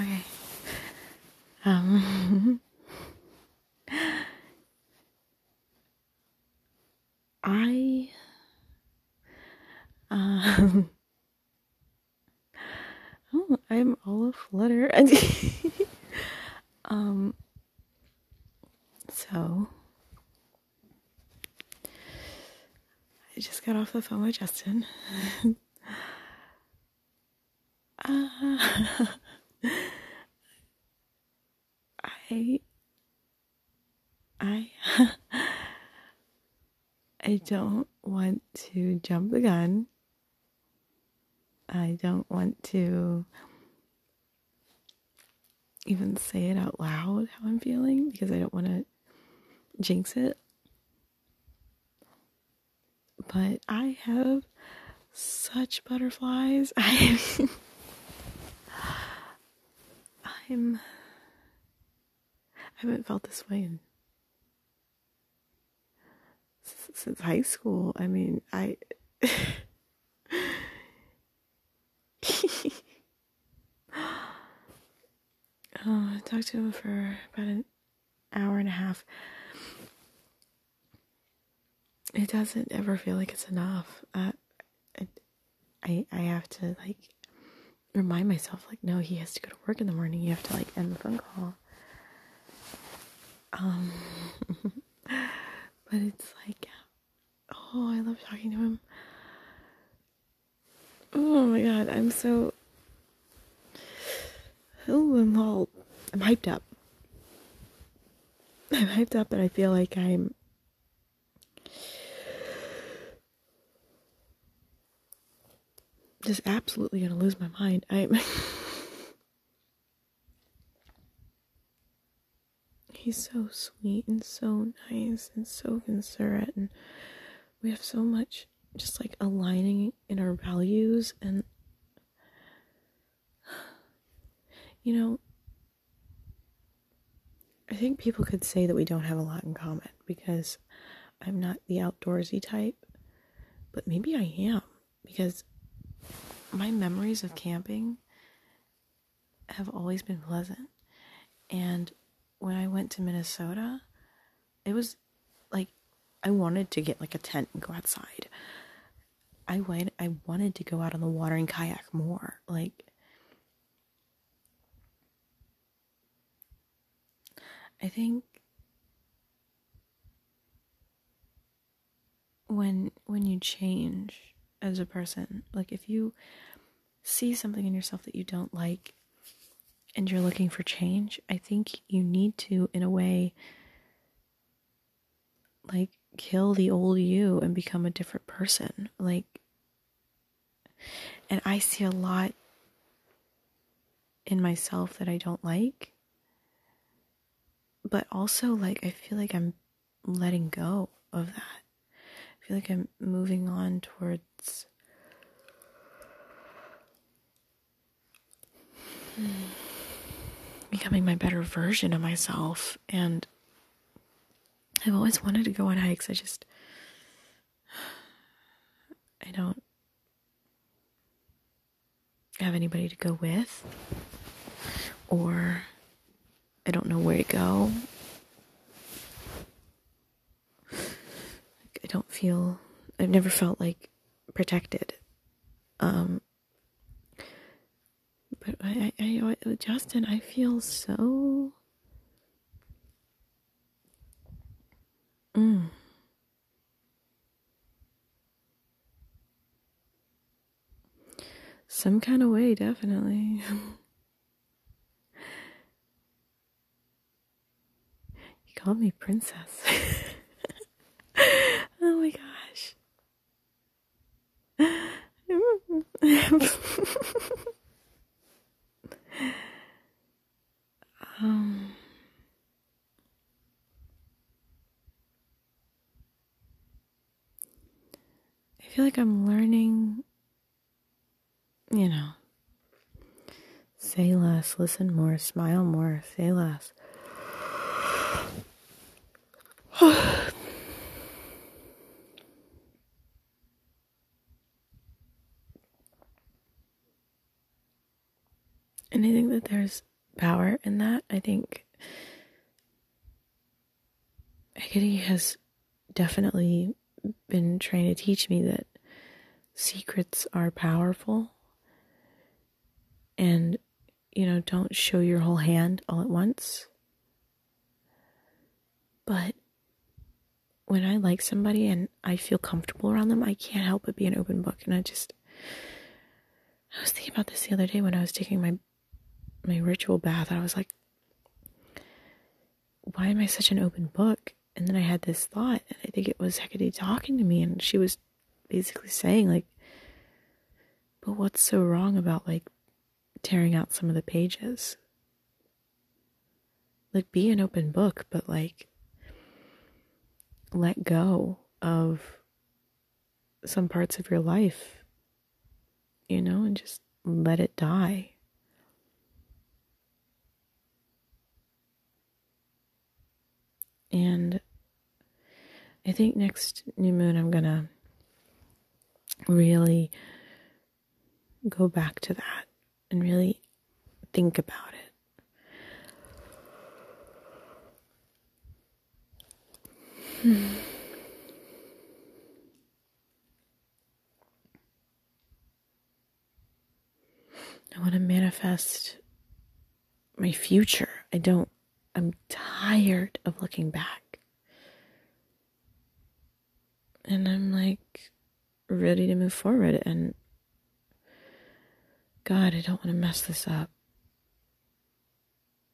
Okay. Um. I. Um. Oh, I'm all aflutter. um. So. I just got off the phone with Justin. uh, I I I don't want to jump the gun. I don't want to even say it out loud how I'm feeling because I don't want to jinx it. But I have such butterflies. I I'm I haven't felt this way in since high school. I mean, I. oh, I talked to him for about an hour and a half. It doesn't ever feel like it's enough. Uh, I I have to like remind myself like no, he has to go to work in the morning. You have to like end the phone call. Um, but it's like, oh, I love talking to him. Oh my god, I'm so. Oh, I'm all. I'm hyped up. I'm hyped up, and I feel like I'm. Just absolutely gonna lose my mind. I'm. he's so sweet and so nice and so considerate and we have so much just like aligning in our values and you know I think people could say that we don't have a lot in common because I'm not the outdoorsy type but maybe I am because my memories of camping have always been pleasant. And when I went to Minnesota, it was like I wanted to get like a tent and go outside. I went I wanted to go out on the water and kayak more. Like I think when when you change as a person, like if you see something in yourself that you don't like and you're looking for change, I think you need to, in a way, like kill the old you and become a different person. Like, and I see a lot in myself that I don't like, but also, like, I feel like I'm letting go of that. I feel like I'm moving on towards. Becoming my better version of myself. And I've always wanted to go on hikes. I just, I don't have anybody to go with, or I don't know where to go. I don't feel, I've never felt like protected. Um, but I, I, I, Justin, I feel so. Mm. Some kind of way, definitely. you called me princess. oh my gosh. Um, I feel like I'm learning, you know, say less, listen more, smile more, say less. and I think that there's power in that. I think Hecate has definitely been trying to teach me that secrets are powerful. And you know don't show your whole hand all at once. But when i like somebody and i feel comfortable around them i can't help but be an open book. And i just i was thinking about this the other day when i was taking my my ritual bath. I was like why am i such an open book and then I had this thought, and I think it was Hecate talking to me, and she was basically saying, like, but what's so wrong about, like, tearing out some of the pages? Like, be an open book, but, like, let go of some parts of your life, you know, and just let it die. And I think next new moon, I'm going to really go back to that and really think about it. Hmm. I want to manifest my future. I don't I'm tired of looking back. And I'm like ready to move forward. And God, I don't want to mess this up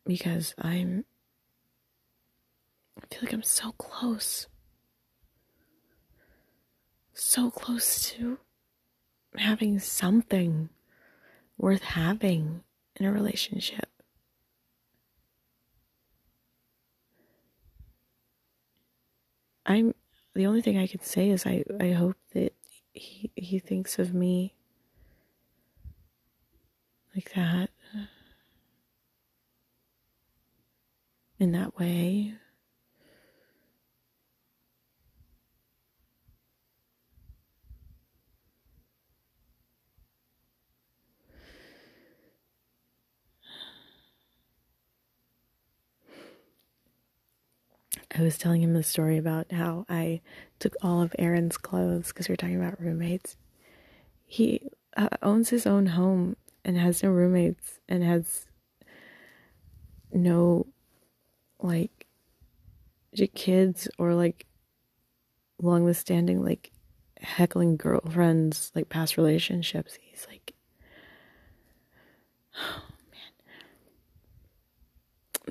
because I'm, I feel like I'm so close. So close to having something worth having in a relationship. I'm the only thing I can say is I, I hope that he he thinks of me like that in that way. I was telling him the story about how I took all of Aaron's clothes because we are talking about roommates. He uh, owns his own home and has no roommates and has no like kids or like long withstanding like heckling girlfriends like past relationships he's like oh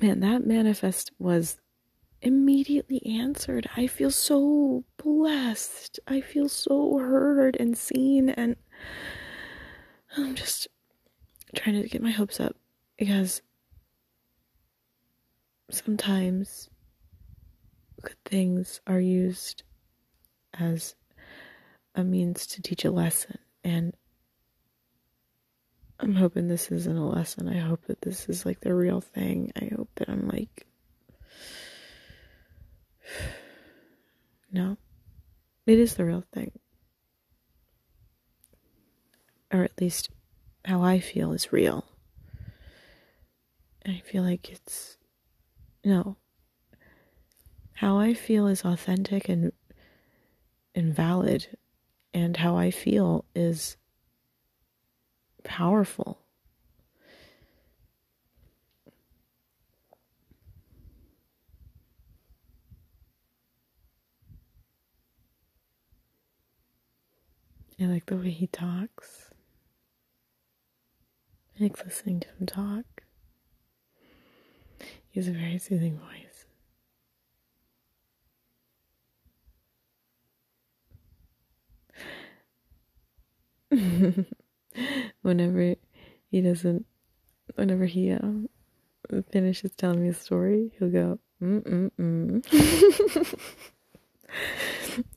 man man that manifest was immediately answered. I feel so blessed. I feel so heard and seen, and I'm just trying to get my hopes up because sometimes good things are used as a means to teach a lesson, and I'm hoping this isn't a lesson. I hope that this is like the real thing. I hope that I'm like no, it is the real thing. Or at least how I feel is real. I feel like it's. No. How I feel is authentic and, and valid, and how I feel is powerful. I like the way he talks. I like listening to him talk. He has a very soothing voice. whenever he doesn't, whenever he um, finishes telling me a story, he'll go, mm mm mm.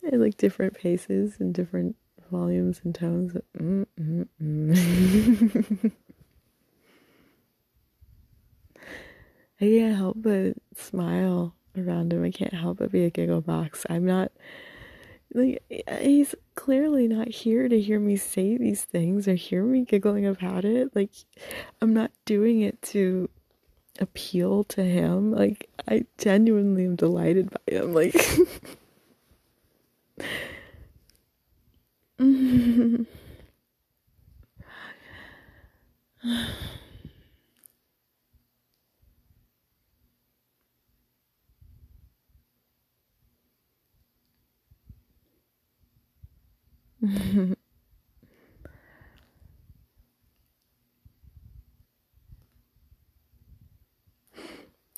At like different paces and different volumes and tones. Mm, mm, mm. I can't help but smile around him. I can't help but be a giggle box. I'm not like he's clearly not here to hear me say these things or hear me giggling about it. Like I'm not doing it to appeal to him. Like I genuinely am delighted by him. Like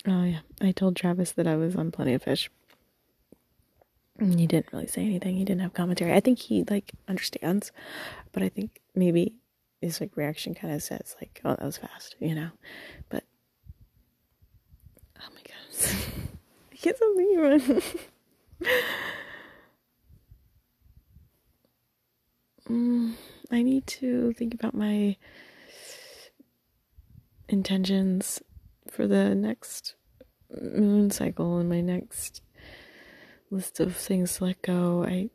Oh yeah, I told Travis that I was on Plenty of Fish. He didn't really say anything. He didn't have commentary. I think he like understands, but I think maybe his like reaction kind of says like, "Oh, that was fast," you know. But oh my goodness, I can't thinking mm, I need to think about my intentions for the next moon cycle and my next list of things let go. I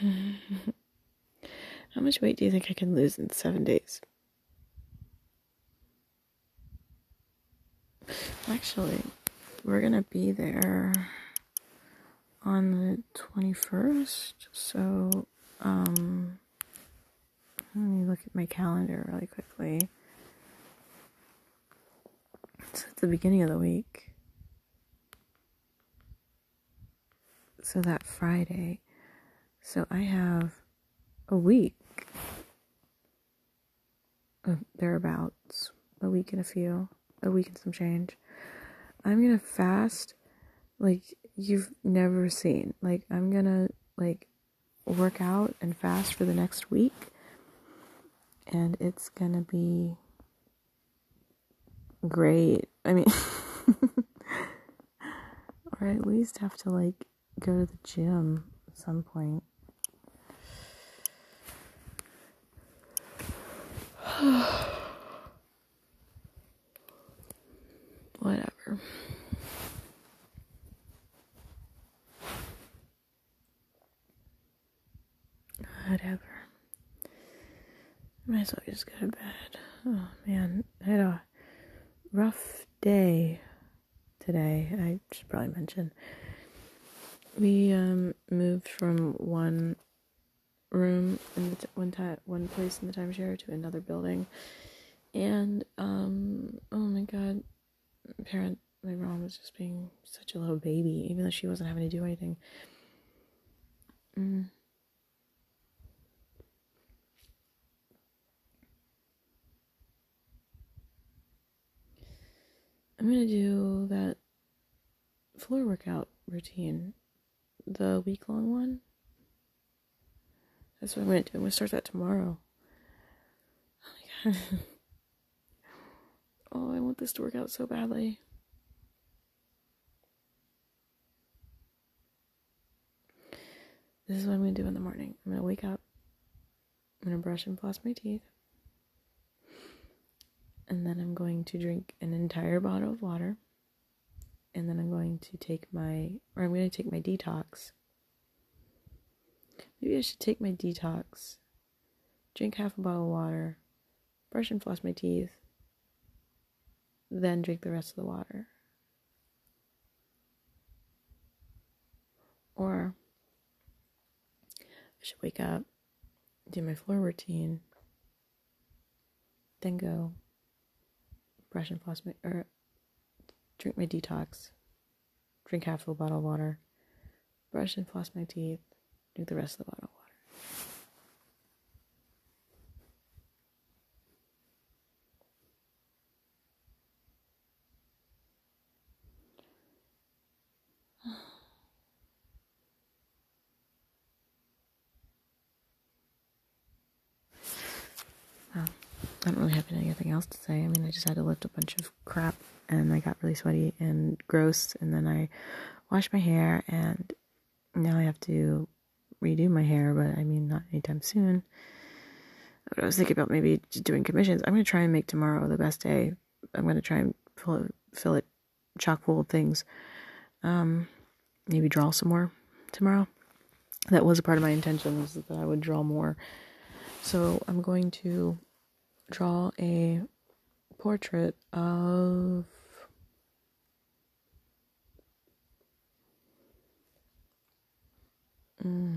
How much weight do you think I can lose in seven days? Actually, we're gonna be there on the 21st. So, um, let me look at my calendar really quickly. It's at the beginning of the week. So that Friday. So I have a week. Uh, thereabouts. A week and a few. A week and some change. I'm gonna fast like you've never seen. Like I'm gonna like work out and fast for the next week and it's gonna be great. I mean or at least have to like go to the gym at some point. Whatever. Might as well just go to bed. Oh man, I had a rough day today. I should probably mention. We um moved from one room in the t- one one place in the timeshare to another building, and um oh my god, parent my mom was just being such a little baby, even though she wasn't having to do anything. Mm. I'm gonna do that floor workout routine, the week long one. That's what I'm gonna do. I'm gonna start that tomorrow. Oh my god. oh, I want this to work out so badly. This is what I'm gonna do in the morning. I'm gonna wake up. I'm gonna brush and floss my teeth and then I'm going to drink an entire bottle of water. And then I'm going to take my, or I'm going to take my detox. Maybe I should take my detox, drink half a bottle of water, brush and floss my teeth, then drink the rest of the water. Or I should wake up, do my floor routine, then go brush and floss my or drink my detox, drink half a bottle of water, brush and floss my teeth, drink the rest of the bottle of water. I don't really have anything else to say. I mean, I just had to lift a bunch of crap and I got really sweaty and gross. And then I washed my hair and now I have to redo my hair, but I mean, not anytime soon. But I was thinking about maybe doing commissions. I'm going to try and make tomorrow the best day. I'm going to try and fill it, fill it chock full of things. Um, maybe draw some more tomorrow. that was a part of my intention was that I would draw more. So I'm going to draw a portrait of mm,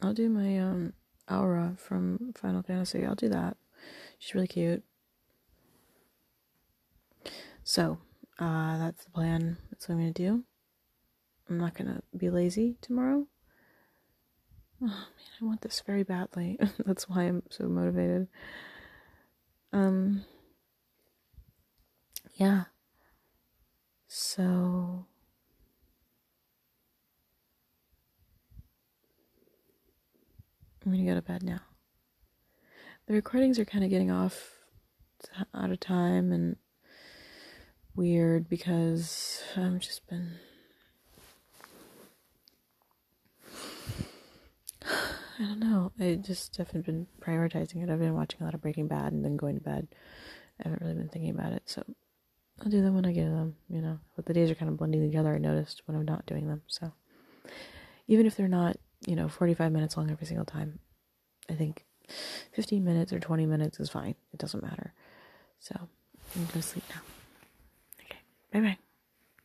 I'll do my um Aura from Final Fantasy. I'll do that. She's really cute. So, uh, that's the plan. That's what I'm gonna do. I'm not gonna be lazy tomorrow. Oh man, I want this very badly. that's why I'm so motivated. Um, yeah. So, I'm gonna go to bed now. The recordings are kind of getting off out of time and weird because I've just been. I don't know. I just haven't been prioritizing it. I've been watching a lot of Breaking Bad and then going to bed. I haven't really been thinking about it, so I'll do them when I get them. You know, but the days are kind of blending together. I noticed when I'm not doing them, so even if they're not you know, 45 minutes long every single time. I think 15 minutes or 20 minutes is fine. It doesn't matter. So I'm going to sleep now. Okay. Bye bye.